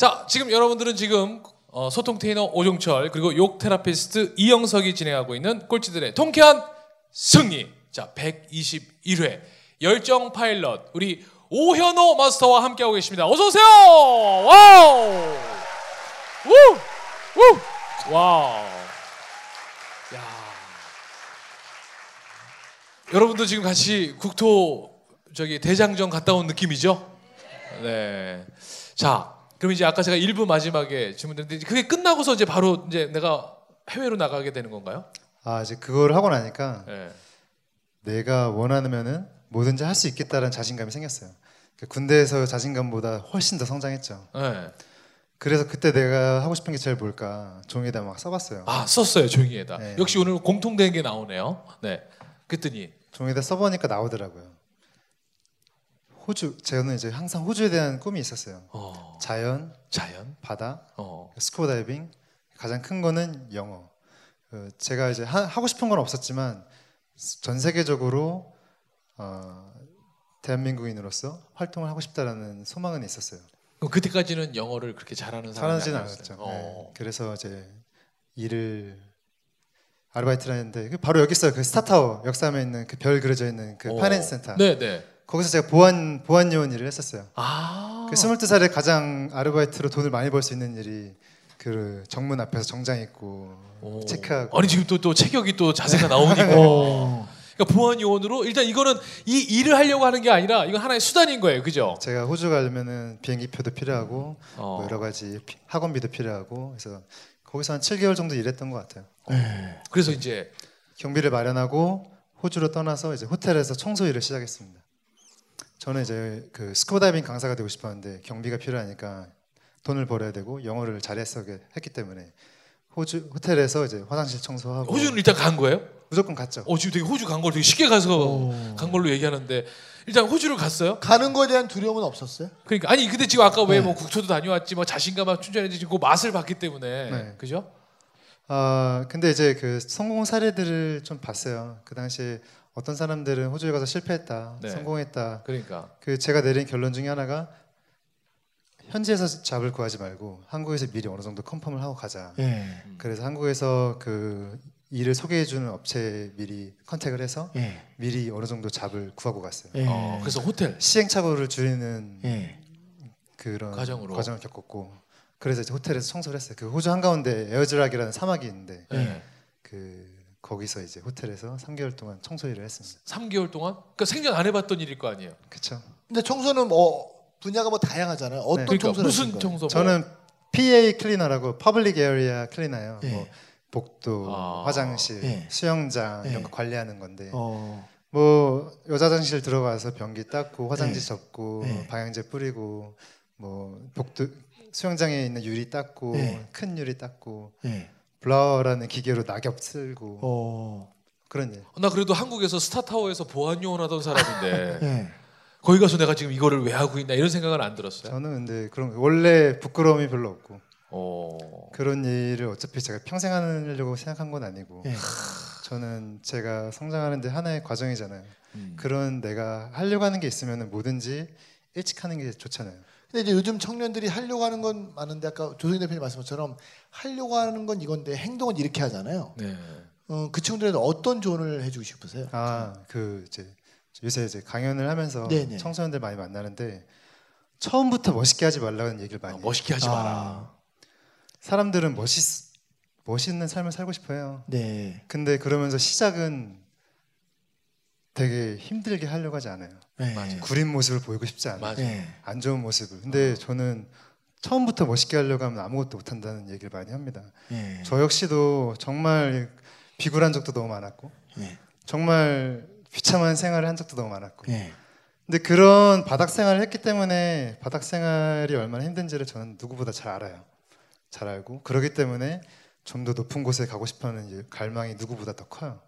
자, 지금 여러분들은 지금 어, 소통 테이너 오종철 그리고 욕 therapist 이영석이 진행하고 있는 꼴찌들의 통쾌한 승리. 자, 121회 열정 파일럿 우리 오현호 마스터와 함께하고 계십니다. 어서 오세요. 와우. 우! 우! 와우. 야. 여러분도 지금 같이 국토 저기 대장정 갔다 온 느낌이죠? 네. 자, 그럼 이제 아까 제가 일부 마지막에 질문드렸는데 그게 끝나고서 이제 바로 이제 내가 해외로 나가게 되는 건가요? 아 이제 그걸 하고 나니까 네. 내가 원하면은 뭐든지 할 수 있겠다라는 자신감이 생겼어요. 그 군대에서 자신감보다 훨씬 더 성장했죠. 네. 그래서 그때 내가 하고 싶은 게 제일 뭘까 종이에다 막 써봤어요. 아 썼어요 종이에다. 네. 역시 오늘 공통된 게 나오네요. 네. 그랬더니 종이에다 써보니까 나오더라고요. 호주 저는 이제 항상 호주에 대한 꿈이 있었어요. 어, 자연, 자연. 바다, 어. 스쿠버 다이빙 가장 큰 거는 영어. 그 제가 이제 하, 하고 싶은 건 없었지만 전 세계적으로 어, 대한민국인으로서 활동을 하고 싶다라는 소망은 있었어요. 그때까지는 영어를 그렇게 잘하는 사람이 아니었어요. 않았죠. 어. 네. 그래서 이제 일을 아르바이트를 했는데 그 바로 여기 있어요. 그 스타타워 역삼에 있는 그 별 그려져 있는 그 어. 파이낸스 센터. 네, 네. 거기서 제가 보안 보안 요원 일을 했었어요. 아. 그 22살에 가장 아르바이트로 돈을 많이 벌 수 있는 일이 그 정문 앞에서 정장 입고 오. 체크하고 아니 지금 또 또 체격이 또 자세가 나오니까. 그러니까 보안 요원으로 일단 이거는 이 일을 하려고 하는 게 아니라 이건 하나의 수단인 거예요, 그죠? 제가 호주 가려면은 비행기표도 필요하고 어. 뭐 여러 가지 피- 학원비도 필요하고 그래서 거기서 한 7개월 정도 일했던 것 같아요. 그래서 이제 경비를 마련하고 호주로 떠나서 이제 호텔에서 청소 일을 시작했습니다. 저는 이제 그 스쿠버 다이빙 강사가 되고 싶었는데 경비가 필요하니까 돈을 벌어야 되고 영어를 잘했었기 했기 때문에 호주 호텔에서 이제 화장실 청소하고 호주는 일단 간 거예요? 무조건 갔죠. 어 지금 되게 호주 간 걸 되게 쉽게 가서 간 걸로 얘기하는데 일단 호주를 갔어요. 가는 거에 대한 두려움은 없었어요? 그러니까 아니 근데 지금 아까 왜 네. 뭐 국토도 다녀왔지 뭐 자신감 충전해지고 맛을 봤기 때문에 네. 그죠? 아 근데 이제 그 성공 사례들을 좀 봤어요. 그 당시에 어떤 사람들은 호주에 가서 실패했다, 네. 성공했다. 그러니까 그 제가 내린 결론 중에 하나가 현지에서 잡을 구하지 말고 한국에서 미리 어느 정도 컨펌을 하고 가자. 예. 그래서 한국에서 그 일을 소개해 주는 업체에 미리 컨택을 해서 예. 미리 어느 정도 잡을 구하고 갔어요. 예. 어, 그래서 호텔 시행착오를 줄이는 예. 그런 과정으로. 과정을 겪었고 그래서 이제 호텔에서 청소를 했어요. 그 호주 한가운데 에어즈락이라는 사막이 있는데 네. 그 거기서 이제 호텔에서 3개월 동안 청소 일을 했습니다. 3개월 동안 그러니까 생전 안 해봤던 일일 거 아니에요. 그렇죠. 근데 청소는 뭐 분야가 뭐 다양하잖아요. 어떤 네. 그러니까 청소를 하신 무슨 거예요? 청소? 뭐. 저는 PA 클리너라고 퍼블릭 에어리아 클리너예요. 예. 뭐 복도, 아. 화장실, 예. 수영장 이런 예. 거 관리하는 건데 어. 뭐 여자 화장실 들어가서 변기 닦고 화장지 예. 접고 예. 방향제 뿌리고 뭐 복도 수영장에 있는 유리 닦고 예. 큰 유리 닦고 예. 블라워라는 기계로 낙엽 쓸고 어. 그런 일. 나 그래도 한국에서 스타타워에서 보안 요원 하던 사람인데 예. 거기 가서 내가 지금 이거를 왜 하고 있나 이런 생각은 안 들었어요. 저는 근데 그런 원래 부끄러움이 별로 없고 어. 그런 일을 어차피 제가 평생 하려고 생각한 건 아니고 예. 저는 제가 성장하는데 하나의 과정이잖아요. 음. 그런 내가 하려고 하는 게 있으면 뭐든지 일찍 하는 게 좋잖아요. 근데 이제 요즘 청년들이 하려고 하는 건 많은데 아까 조성희 대표님 말씀 것처럼 하려고 하는 건 이건데 행동은 이렇게 하잖아요. 네. 어, 그 친구들한테 어떤 조언을 해주고 싶으세요? 아, 그 이제 요새 이제 강연을 하면서 네네. 청소년들 많이 만나는데 처음부터 멋있게 하지 말라는 얘기를 많이 어. 멋있게 하지 마라. 아, 사람들은 멋있 멋있는 삶을 살고 싶어요. 네. 근데 그러면서 시작은 되게 힘들게 하려고 하지 않아요. 네. 맞아요. 구린 모습을 보이고 싶지 않아요. 맞아. 네. 안 좋은 모습을. 근데 저는 처음부터 멋있게 하려고 하면 아무것도 못 한다는 얘기를 많이 합니다. 네. 저 역시도 정말 비굴한 적도 너무 많았고 네. 정말 비참한 생활을 한 적도 너무 많았고 네. 근데 그런 바닥 생활을 했기 때문에 바닥 생활이 얼마나 힘든지를 저는 누구보다 잘 알아요. 잘 알고 그러기 때문에 좀 더 높은 곳에 가고 싶어하는 이 갈망이 누구보다 더 커요.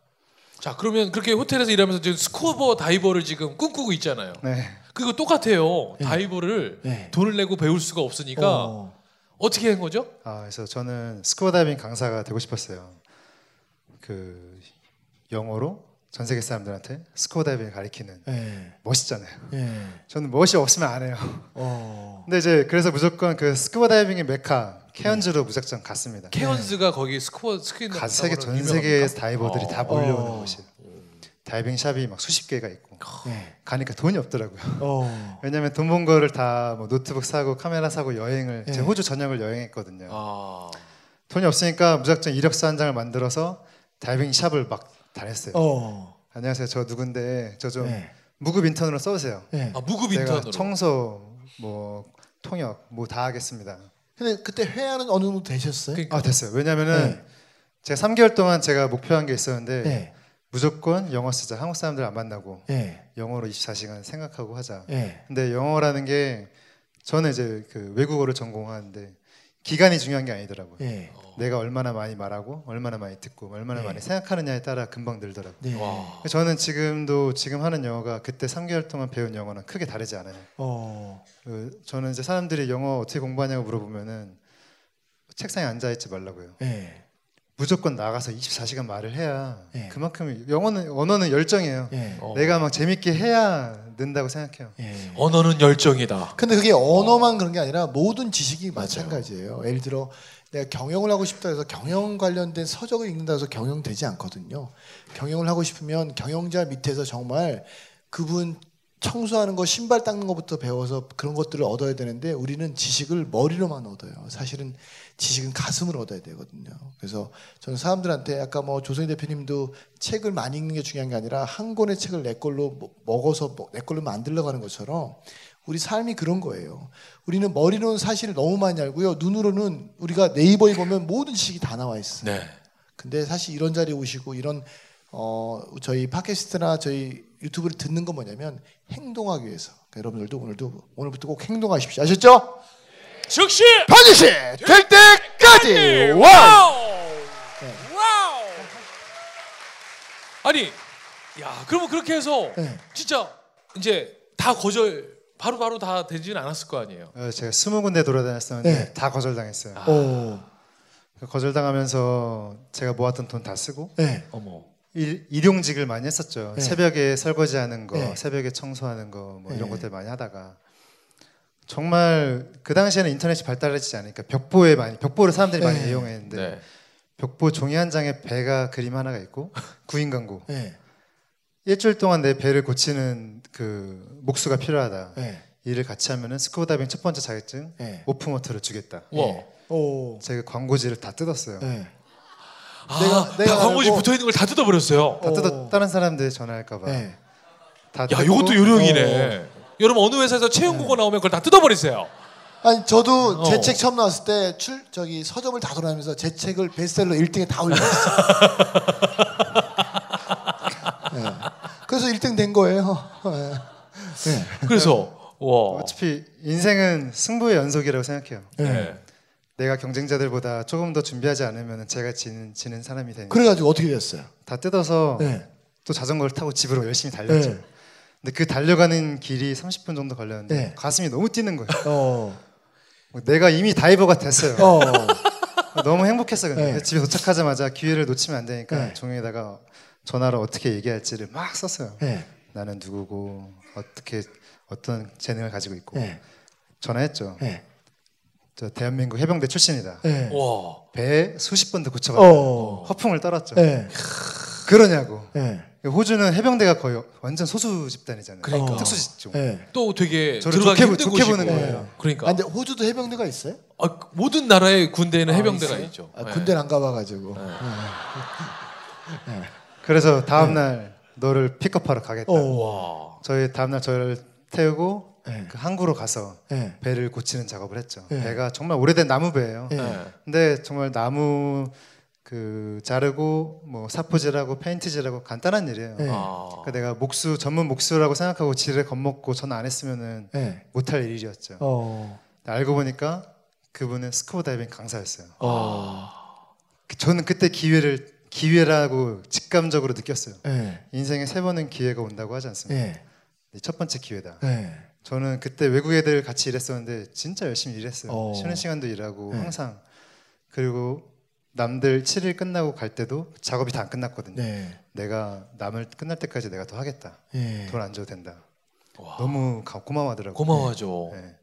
자 그러면 그렇게 호텔에서 일하면서 지금 스쿠버 다이버를 지금 꿈꾸고 있잖아요. 네. 그거 똑같아요. 네. 다이버를 네. 돈을 내고 배울 수가 없으니까 어. 어떻게 한 거죠? 아, 그래서 저는 스쿠버 다이빙 강사가 되고 싶었어요. 그 영어로 전 세계 사람들한테 스쿠버 다이빙을 가리키는 예. 멋있잖아요. 예. 저는 멋이 없으면 안 해요. 어. 근데 이제 그래서 무조건 그 스쿠버 다이빙의 메카 케언즈로 무작정 갔습니다. 케언즈가 거기 스쿠버 스킨 가 세계 전 세계의 다이버들이 다 몰려오는 어. 곳이에요. 다이빙 샵이 막 수십 개가 있고 예. 가니까 돈이 없더라고요. 어. 왜냐면 돈 번 거를 다 뭐 노트북 사고 카메라 사고 여행을 예. 제가 호주 전역을 여행했거든요. 아. 돈이 없으니까 무작정 이력서 한 장을 만들어서 다이빙 샵을 막 다녔어요. 어. 안녕하세요. 저 누군데 저좀 예. 무급 인턴으로 써주세요. 예. 아 무급 제가 인턴으로. 청소 뭐 통역 뭐 다 하겠습니다. 근데 그때 회화는 어느 정도 되셨어요? 그러니까 아 됐어요. 왜냐면은 제가 3개월 동안 제가 목표한 게 있었는데 예. 무조건 영어 쓰자. 한국 사람들 안 만나고 예. 영어로 24시간 생각하고 하자. 예. 근데 영어라는 게 저는 이제 그 외국어를 전공하는데 기간이 중요한 게 아니더라고요. 예. 내가 얼마나 많이 말하고 얼마나 많이 듣고 얼마나 네. 많이 생각하느냐에 따라 금방 늘더라고요. 네. 와. 저는 지금도 지금 하는 영어가 그때 3개월 동안 배운 영어는 크게 다르지 않아요. 어. 그 저는 이제 사람들이 영어 어떻게 공부하냐고 물어보면은 책상에 앉아 있지 말라고요. 예. 무조건 나가서 24시간 말을 해야 네. 그만큼 영어는 언어는 열정이에요. 예. 어. 내가 막 재밌게 해야 는다고 생각해요. 예. 언어는 열정이다. 근데 그게 언어만 그런 게 아니라 모든 지식이 마찬가지예요. 예를 들어 내가 경영을 하고 싶다 해서 경영 관련된 서적을 읽는다 해서 경영 되지 않거든요. 경영을 하고 싶으면 경영자 밑에서 정말 그분 청소하는 거 신발 닦는 것부터 배워서 그런 것들을 얻어야 되는데 우리는 지식을 머리로만 얻어요. 사실은 지식은 가슴으로 얻어야 되거든요. 그래서 저는 사람들한테 아까 뭐 조성희 대표님도 책을 많이 읽는 게 중요한 게 아니라 한 권의 책을 내 걸로 뭐- 먹어서 뭐- 내 걸로 만들려고 하는 것처럼 우리 삶이 그런 거예요. 우리는 머리로는 사실을 너무 많이 알고요. 눈으로는 우리가 네이버에 보면 모든 지식이 다 나와 있어요. 네. 근데 사실 이런 자리에 오시고 이런 어 저희 팟캐스트나 저희 유튜브를 듣는 건 뭐냐면 행동하기 위해서. 그러니까 여러분들도 오늘도 오늘부터 꼭 행동하십시오. 아셨죠? 즉시 반드시 될 때까지 와. 와우. 와우. 아니, 야, 그러면 그렇게 해서 네. 진짜 이제 다 거절 바로 바로 다 되지는 않았을 거 아니에요. 어, 제가 20군데 돌아다녔었는데 네. 다 거절당했어요. 오. 거절당하면서 제가 모았던 돈 다 쓰고 네. 어머. 일, 일용직을 많이 했었죠. 네. 새벽에 설거지하는 거, 네. 새벽에 청소하는 거, 뭐 이런 네. 것들 많이 하다가 정말 그 당시에는 인터넷이 발달하지 않으니까 벽보에 많이 벽보를 사람들이 많이 네. 이용했는데 네. 벽보 종이 한 장에 배가 그림 하나가 있고 구인 광고 네. 일주일 동안 내 배를 고치는 그 목수가 필요하다. 네. 일을 같이 하면은 스쿠버 다이빙 첫 번째 자격증 네. open water를 주겠다. 제가 광고지를 다 뜯었어요. 네. 아, 내가- 내가 다 광고지 붙어 있는 걸 다 뜯어 버렸어요. 다 어. 뜯어 다른 사람들 전화할까봐. 네. 다 야, 이것도 요령이네. 여러분 어느 회사에서 채용 공고 나오면 그걸 다 뜯어 버리세요. 아니 저도 어. 제책 처음 나왔을 때 출 저기 서점을 다 돌아다니면서 제 책을 베스트셀러 1등에 다 올렸어요. 네. 그래서 1등 된 거예요. 네. 네. 그래서 와. 어차피 인생은 승부의 연속이라고 생각해요. 네. 내가 경쟁자들보다 조금 더 준비하지 않으면 제가 지는 지는 사람이 되니까 그래가지고 어떻게 됐어요? 다 뜯어서 네. 또 자전거를 타고 집으로 열심히 달렸죠. 네. 근데 그 달려가는 길이 30분 정도 걸렸는데 네. 가슴이 너무 뛰는 거예요. 어. 뭐 내가 이미 다이버가 됐어요. 어. 너무 행복했어요. 근데 네. 집에 도착하자마자 기회를 놓치면 안 되니까 네. 종이에다가 전화로 어떻게 얘기할지를 막 썼어요. 네. 나는 누구고 어떻게 어떤 재능을 가지고 있고 네. 전화했죠. 네. 저 대한민국 해병대 출신이다. 네. 와. 배에 수십 번도 고쳐가지고 어. 허풍을 떨었죠. 네. 그러냐고. 네. 호주는 해병대가 거의 완전 소수 집단이잖아요. 그러니까. 특수. 네. 또 되게 저를 들어가기 좋게 힘든 좋게. 보는 거예요. 그러니까 아, 근데 호주도 해병대가 있어요? 아, 모든 나라의 군대에는 아, 해병대가 있어요? 있죠. 아, 네. 군대는 안 가봐가지고. 그래서 다음 날 너를 픽업하러 가겠다. 네. 어. 와. 저희 다음 날 저를 태우고 네. 그 항구로 가서 네. 배를 고치는 작업을 했죠. 네. 배가 정말 오래된 나무 배예요. 근데 정말 나무 그 자르고 뭐 사포질하고 페인트질하고 간단한 일이에요. 네. 아. 그러니까 내가 목수 전문 목수라고 생각하고 지를 겁먹고 전안 했으면은 네. 못할 일이었죠. 어. 알고 보니까 그분은 스쿠버 다이빙 강사였어요. 어. 그- 저는 그때 기회를 기회라고 직감적으로 느꼈어요. 네. 인생에 세 번은 기회가 온다고 하지 않습니까? 첫 번째 기회다. 네. 저는 그때 외국 애들 같이 일했었는데 진짜 열심히 일했어요. 어. 쉬는 시간도 일하고 네. 항상 그리고 남들 7일 끝나고 갈 때도 작업이 다 안 끝났거든요. 네. 내가 남을 끝날 때까지 내가 더 하겠다. 예. 돈 안 줘도 된다. 와. 너무 가- 고마워하더라고요. 고마워하죠. 네.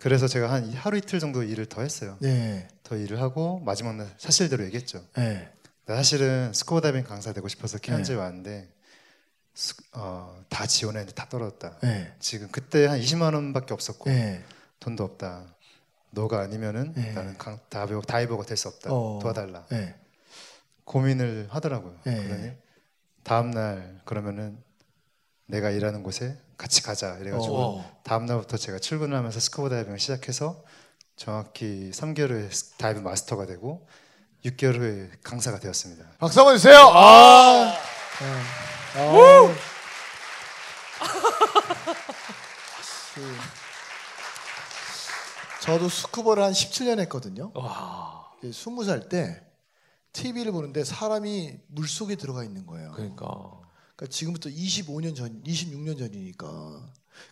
그래서 제가 한 하루 이틀 정도 일을 더 했어요. 네. 더 일을 하고 마지막 날 사실대로 얘기했죠. 네. 나 사실은 스쿠버 다이빙 강사 되고 싶어서 네. 왔는데 스- 어, 다 지원했는데 다 떨어졌다. 네. 지금 그때 한 20만 원밖에 없었고 네. 돈도 없다. 너가 아니면은 네. 나는 강, 다이버, 다이버가 될 수 없다. 어. 도와달라. 네. 고민을 하더라고요. 네. 그러니 다음 날 그러면은 내가 일하는 곳에 같이 가자. 이래가지고 어. 다음 날부터 제가 출근을 하면서 스쿠버 다이빙을 시작해서 정확히 3개월 후에 스- 다이빙 마스터가 되고 6개월 후에 강사가 되었습니다. 박수 한번 주세요. 아. 그, 저도 스쿠버를 한 17년 했거든요. 와. 20살 때 TV를 보는데 사람이 물 속에 들어가 있는 거예요. 그러니까. 그러니까 지금부터 25년 전, 26년 전이니까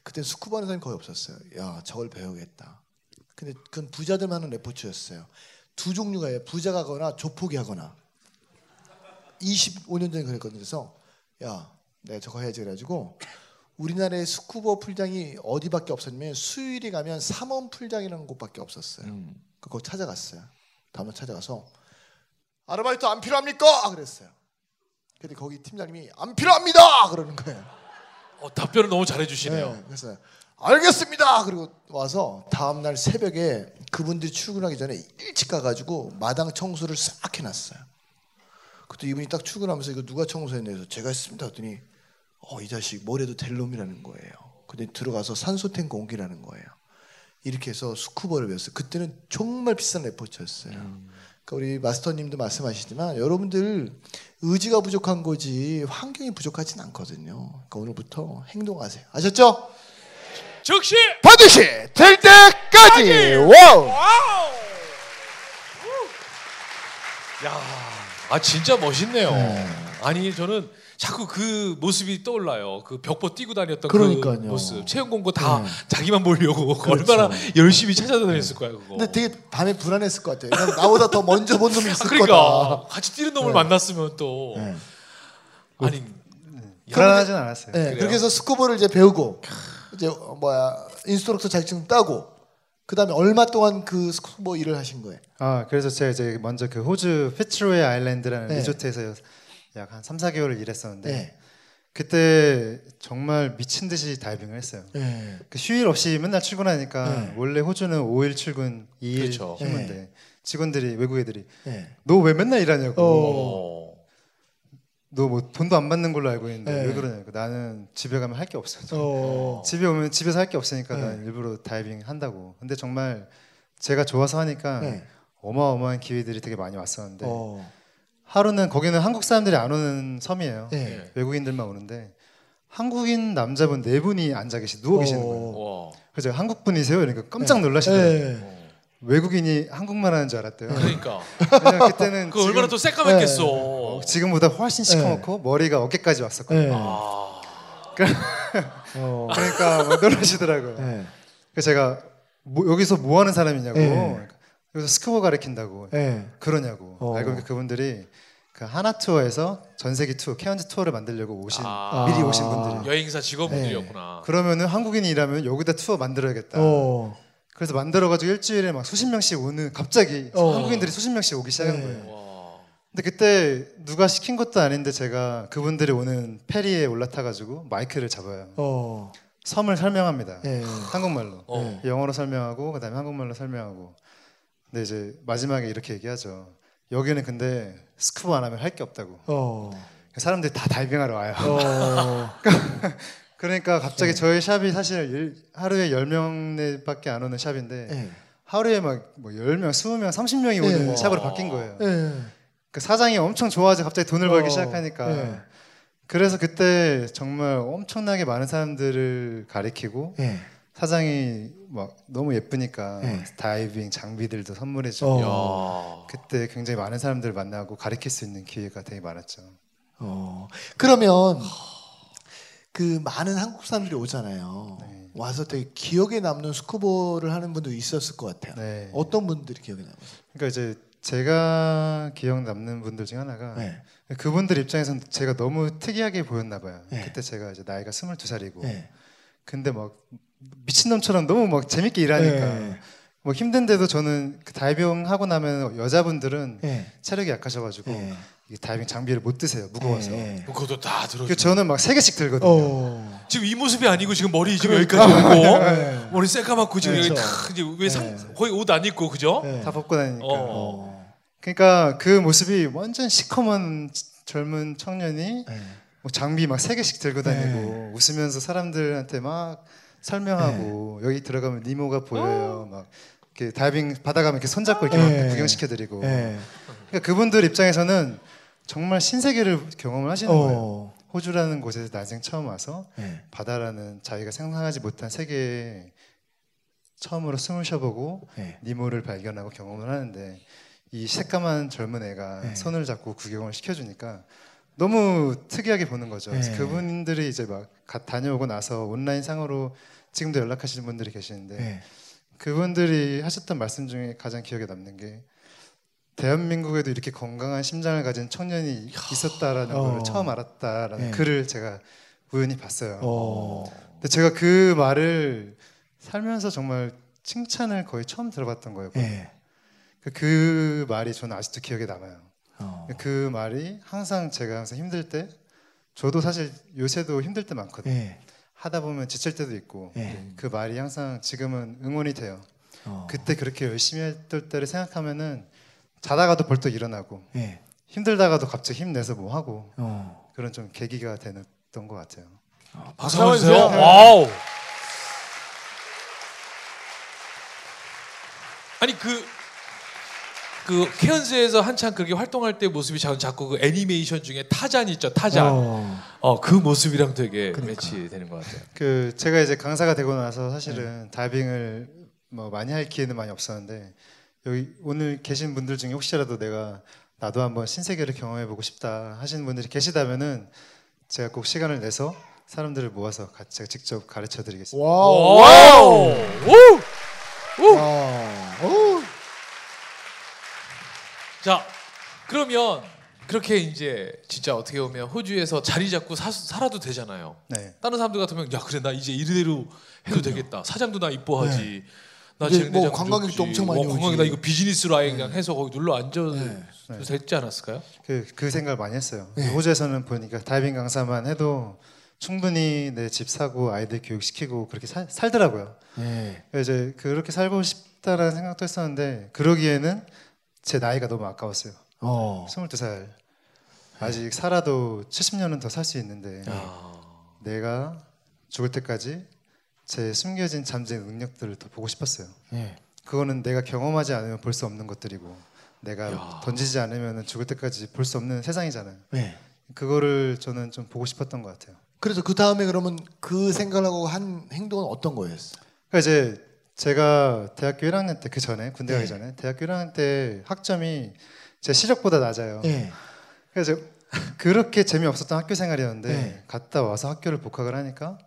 그때 스쿠버 하는 사람이 거의 없었어요. 야, 저걸 배우겠다. 근데 그건 부자들만 하는 레포츠였어요. 두 종류가 있어요. 부자가 하거나 조폭이 하거나. 25년 전에 그랬거든요. 그래서 야, 내가 저거 해야지 그래가지고 우리나라의 스쿠버 풀장이 어디밖에 없었냐면 수유리 가면 삼원 풀장이라는 곳밖에 없었어요. 음. 그거 찾아갔어요. 다음날 찾아가서 아르바이트 안 필요합니까? 그랬어요. 근데 거기 팀장님이 안 필요합니다. 그러는 거예요. 어, 답변을 너무 잘해주시네요. 네, 그래서 알겠습니다. 그리고 와서 다음 날 새벽에 그분들이 출근하기 전에 일찍 가가지고 마당 청소를 싹 해놨어요. 그때 이분이 딱 출근하면서 이거 누가 청소했냐 해서 제가 했습니다. 했더니 어, 이 자식 뭐래도 될 놈이라는 거예요. 근데 들어가서 산소 탱크 옮기라는 거예요. 이렇게 해서 스쿠버를 배웠어요. 그때는 정말 비싼 레포츠였어요. 그러니까 우리 마스터님도 말씀하시지만 여러분들 의지가 부족한 거지 환경이 부족하진 않거든요. 그러니까 오늘부터 행동하세요. 아셨죠? 즉시! 반드시 될 때까지. 와우. 야, 아 진짜 멋있네요. 아니 저는 자꾸 그 모습이 떠올라요. 그 벽보 떼고 다녔던 그러니까요. 그 모습. 채용 공고 다 네. 자기만 보려고 그렇죠. 얼마나 열심히 찾아다녔을 거야 그거. 근데 되게 밤에 불안했을 것 같아요. 나보다 더 먼저 본 놈이 아, 있을 그러니까 거다. 같이 떼는 놈을 네. 만났으면 또 네. 아니 불안하진 않았어요. 네, 그래요? 그렇게 해서 스쿠버를 이제 배우고 이제 어, 뭐야 instructor 자격증 따고 그다음에 얼마 동안 그 스쿠버 일을 하신 거예요? 아 그래서 제가 이제 먼저 그 호주 피츠로이 아일랜드라는 네. 리조트에서 약 한 3, 4개월을 일했었는데 네. 그때 정말 미친 듯이 다이빙을 했어요. 네. 그 휴일 없이 맨날 출근하니까 네. 원래 호주는 5일 출근, 2일 그렇죠. 휴무인데 직원들이 외국 애들이 네. 너 왜 맨날 일하냐고. 어. 너 뭐 돈도 안 받는 걸로 알고 있는데 네. 왜 그러냐고. 나는 집에 가면 할 게 없어. 어. 집에 오면 집에서 할 게 없으니까 네. 난 일부러 다이빙 한다고. 근데 정말 제가 좋아서 하니까 네. 어마어마한 기회들이 되게 많이 왔었는데 어. 하루는 거기는 한국 사람들이 안 오는 섬이에요. 네. 외국인들만 오는데 한국인 남자분 네 분이 앉아 계시 누워 계시는 어. 거예요. 와. 그래서 한국 분이세요? 그러니까 깜짝 놀라시더라고요. 네. 어. 외국인이 한국말 하는 줄 알았대요. 그러니까 왜냐면 그때는 그 얼마나 또 새까맣겠어. 어, 지금보다 훨씬 시커멓고 머리가 어깨까지 왔었거든요. 네. 아. 어. 그러니까 막 놀라시더라고요. 네. 그래서 제가 뭐, 여기서 뭐 하는 사람이냐고. 네. 여기서 스쿠버 가르친다고. 네. 그러냐고. 어. 알고 보니까 그분들이 그 하나 투어에서 전 세계 투어, 케언즈 투어를 만들려고 오신 아. 미리 오신 분들이. 여행사 직원분들이었구나. 그러면은 한국인이 일하면 여기다 투어 만들어야겠다. 어. 그래서 만들어가지고 일주일에 막 수십 명씩 오는 갑자기 어. 한국인들이 수십 명씩 오기 시작한 네. 거예요. 와. 근데 그때 누가 시킨 것도 아닌데 제가 그분들이 오는 페리에 올라타가지고 마이크를 잡아요. 어. 섬을 설명합니다. 네. 한국말로. 어. 영어로 설명하고 그다음에 한국말로 설명하고. 근데 이제 마지막에 이렇게 얘기하죠. 여기는 근데 스쿠버 안 하면 할 게 없다고. 어. 사람들이 다 다이빙하러 와요. 어. 그러니까 갑자기 네. 저희 샵이 사실 일- 하루에 10명 밖에 안 오는 샵인데 네. 하루에 막뭐 10명, 20명, 30명이 오는 네. 샵으로 바뀐 거예요. 네. 그 사장이 엄청 좋아져 갑자기 돈을 벌기 어, 시작하니까 네. 그래서 그때 정말 엄청나게 많은 사람들을 가리키고 네. 사장이 막 너무 예쁘니까 네. 다이빙 장비들도 선물해주고 어. 야. 그때 굉장히 많은 사람들 을 만나고 가르칠 수 있는 기회가 되게 많았죠. 어. 그러면 그 많은 한국 사람들이 오잖아요. 네. 와서 되게 기억에 남는 스쿠버를 하는 분도 있었을 것 같아요. 네. 어떤 분들이 기억에 남아요? 그러니까 이제 제가 기억 남는 분들 중 하나가 네. 그분들 입장에서는 제가 너무 특이하게 보였나 봐요. 네. 그때 제가 이제 나이가 22살이고 네. 근데 막 미친놈처럼 너무 막 재밌게 일하니까 네. 뭐 힘든데도 저는 그 다이빙 하고 나면 여자분들은 네. 체력이 약하셔가지고 다이빙 장비를 못 드세요 무거워서. 네. 뭐 그것도 다 들어. 그 저는 막 세 개씩 들거든요. 어. 지금 이 모습이 아니고 지금 머리 지금 여기까지 있고 네. 머리 새까맣고 지금 여기 그렇죠. 탁 이제 왜 상, 네. 거의 옷 안 입고 그죠? 네. 다 벗고 다니니까. 어. 어. 그러니까 그 모습이 완전 시커먼 젊은 청년이 네. 뭐 장비 막 세 개씩 들고 다니고 웃으면서 사람들한테 막 설명하고 여기 들어가면 니모가 보여요. 막 이렇게 다이빙 바다 가면 이렇게 손잡고 이렇게 네. 막 구경시켜드리고. 네. 그러니까 그분들 입장에서는 정말 신세계를 경험을 하시는 거예요. 어. 호주라는 곳에서 난생 처음 와서 네. 바다라는 자기가 상상하지 못한 세계에 처음으로 숨을 쉬어보고 네. 니모를 발견하고 경험을 하는데 이 새까만 젊은 애가 네. 손을 잡고 구경을 시켜주니까 너무 특이하게 보는 거죠. 그래서 네. 그분들이 이제 막 가- 다녀오고 나서 온라인 상으로 지금도 연락하시는 분들이 계시는데 네. 그분들이 하셨던 말씀 중에 가장 기억에 남는 게 대한민국에도 이렇게 건강한 심장을 가진 청년이 있었다라는 어. 걸 처음 알았다라는 네. 글을 제가 우연히 봤어요. 어. 근데 제가 그 말을 살면서 정말 칭찬을 거의 처음 들어봤던 거예요. 네. 그- 그 말이 저는 아직도 기억에 남아요. 어. 그 말이 항상 제가 항상 힘들 때 저도 사실 요새도 힘들 때 많거든요. 네. 하다 보면 지칠 때도 있고 네. 그 말이 항상 지금은 응원이 돼요. 어. 그때 그렇게 열심히 했던 때를 생각하면은 자다가도 벌떡 일어나고 네. 힘들다가도 갑자기 힘내서 뭐 하고 어. 그런 좀 계기가 됐던 것 같아요. 박수 한번 주세요. 주세요. 와우. 아니 그. 그 케언즈에서 한창 그렇게 활동할 때 모습이 자꾸 그 애니메이션 중에 타잔 있죠 타잔 어. 어 그 모습이랑 되게 그러니까. 매치되는 것 같아요 그 제가 이제 강사가 되고 나서 네. 사실은 다이빙을 뭐 많이 할 기회는 많이 없었는데 여기 오늘 계신 분들 중에 혹시라도 내가 나도 한번 신세계를 경험해 보고 싶다 하시는 분들이 계시다면은 제가 꼭 시간을 내서 사람들을 모아서 같이 제가 직접 가르쳐 드리겠습니다. 와우. 와우 우! 와우. 오. 자 그러면 그렇게 이제 진짜 어떻게 보면 호주에서 자리 잡고 사, 살아도 되잖아요. 네. 다른 사람들 같으면 야 그래 나 이제 이대로 해도 되겠다. 사장도 나 이뻐하지. 나 재능대장 뭐 관광객도. 엄청 많이 어, 관광객. 나 이거 비즈니스로 아예 그냥 해서 거기 눌러 앉아도 네. 됐지 않았을까요? 그, 그 생각을 많이 했어요. 네. 호주에서는 보니까 다이빙 강사만 해도 충분히 내 집 사고 아이들 교육시키고 그렇게 살, 살더라고요. 네. 이제 그렇게 살고 싶다라는 생각도 했었는데 그러기에는 제 나이가 너무 아까웠어요. 어. 22살. 아직 살아도 70년은 더 살 수 있는데 야. 내가 죽을 때까지 제 숨겨진 잠재의 능력들을 더 보고 싶었어요. 네. 그거는 내가 경험하지 않으면 볼 수 없는 것들이고 내가 야. 던지지 않으면 죽을 때까지 볼 수 없는 세상이잖아요. 네. 그거를 저는 좀 보고 싶었던 것 같아요. 그래서 그 다음에 그러면 그 생각을 하고 한 행동은 어떤 거였어요? 그러니까 이제 제가 대학교 1학년 때 그 전에 군대 가기 네. 전에 대학교 1학년 때 학점이 제 시력보다 낮아요. 네. 그래서 그렇게 재미없었던 학교 생활이었는데 네. 갔다 와서 학교를 복학을 하니까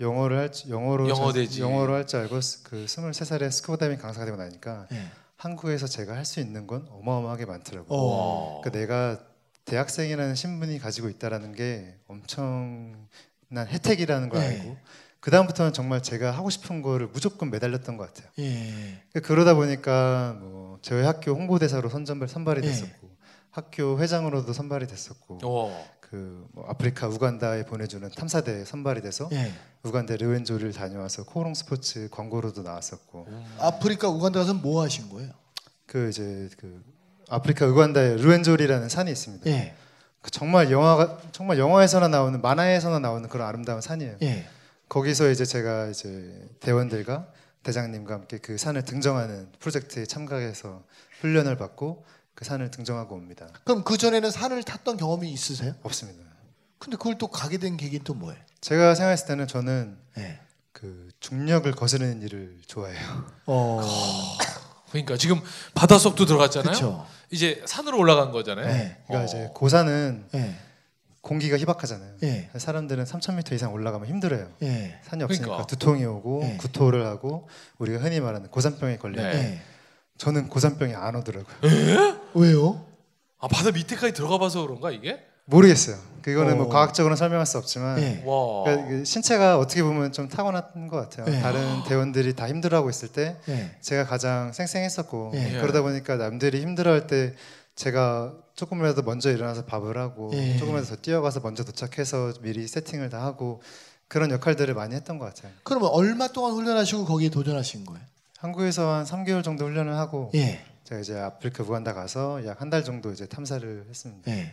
영어를 할 줄- 영어로 영어 전- 되지. 영어로 할 줄 알고 스- 그 23살에 스쿠버 다이빙 강사가 되고 나니까 네. 한국에서 제가 할 수 있는 건 어마어마하게 많더라고요. 어. 그러니까 내가 대학생이라는 신분이 가지고 있다라는 게 엄청난 혜택이라는 걸 네. 알고 그 다음부터는 정말 제가 하고 싶은 거를 무조건 매달렸던 것 같아요. 예. 그러니까 그러다 보니까 뭐 저희 학교 홍보대사로 선전발 선발이 네. 됐었고 학교 회장으로도 선발이 됐었고 어. 그뭐 아프리카 우간다에 보내주는 탐사대에 선발이 돼서 예. 우간다 르웬조를 다녀와서 코롱 스포츠 광고로도 나왔었고 아프리카 우간다 가서 뭐 하신 거예요? 그 이제 그 아프리카 우간다에 르웬졸이라는 산이 있습니다. 예. 그 정말 영화가 정말 영화에서나 나오는 만화에서나 나오는 그런 아름다운 산이에요. 예. 거기서 이제 제가 이제 대원들과 대장님과 함께 그 산을 등정하는 프로젝트에 참가해서 훈련을 받고 그 산을 등정하고 옵니다. 그럼 그 전에는 산을 탔던 경험이 있으세요? 없습니다. 근데 그걸 또 가게 된 계기는 또 뭐예요? 제가 생각했을 때는 저는 예. 그 중력을 거스르는 일을 좋아해요. 어. 그러니까 지금 바닷속도 들어갔잖아요. 그렇죠. 이제 산으로 올라간 거잖아요. 네. 그러니까 어. 이제 고산은 예. 공기가 희박하잖아요. 예. 사람들은 3,000m 이상 올라가면 힘들어요. 예. 산이 없으니까 그러니까. 두통이 오고 네. 구토를 하고 우리가 흔히 말하는 고산병에 걸려요. 네. 예. 저는 고산병이 안 오더라고요. 왜요? 아 바다 밑에까지 들어가 봐서 그런가 이게? 모르겠어요. 그거는 뭐 어. 과학적으로는 설명할 수 없지만 예. 와. 그러니까 그 신체가 어떻게 보면 좀 타고난 것 같아요. 네. 다른 대원들이 다 힘들어하고 있을 때 예. 제가 가장 쌩쌩했었고 예. 그러다 보니까 남들이 힘들어할 때 제가 조금이라도 먼저 일어나서 밥을 하고 예. 조금이라도 더 뛰어가서 먼저 도착해서 미리 세팅을 다 하고 그런 역할들을 많이 했던 것 같아요. 그러면 얼마 동안 훈련하시고 거기에 도전하신 거예요? 한국에서 한 3개월 정도 훈련을 하고 예. 제가 이제 아프리카 우간다 가서 약 한 달 정도 이제 탐사를 했습니다. 예.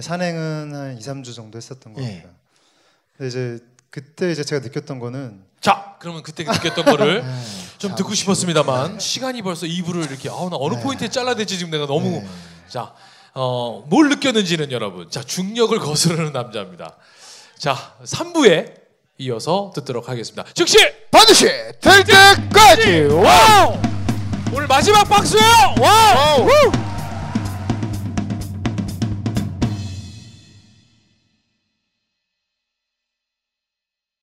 산행은 한 2, 3주 정도 했었던 것 예. 같아요. 근데 이제 그때 이제 제가 느꼈던 거는 자, 그러면 그때 느꼈던 거를 예. 좀 자, 듣고 싶었습니다만 시간이 벌써 2부를 이렇게 아우 나 어느 네. 포인트에 잘라야 될지 지금 내가 너무 네. 자, 어, 뭘 느꼈는지는 여러분. 자, 중력을 거스르는 남자입니다. 자, 3부에 이어서 듣도록 하겠습니다. 즉시 반드시 될 때까지 와우! 오늘 마지막 박수예요. 와우!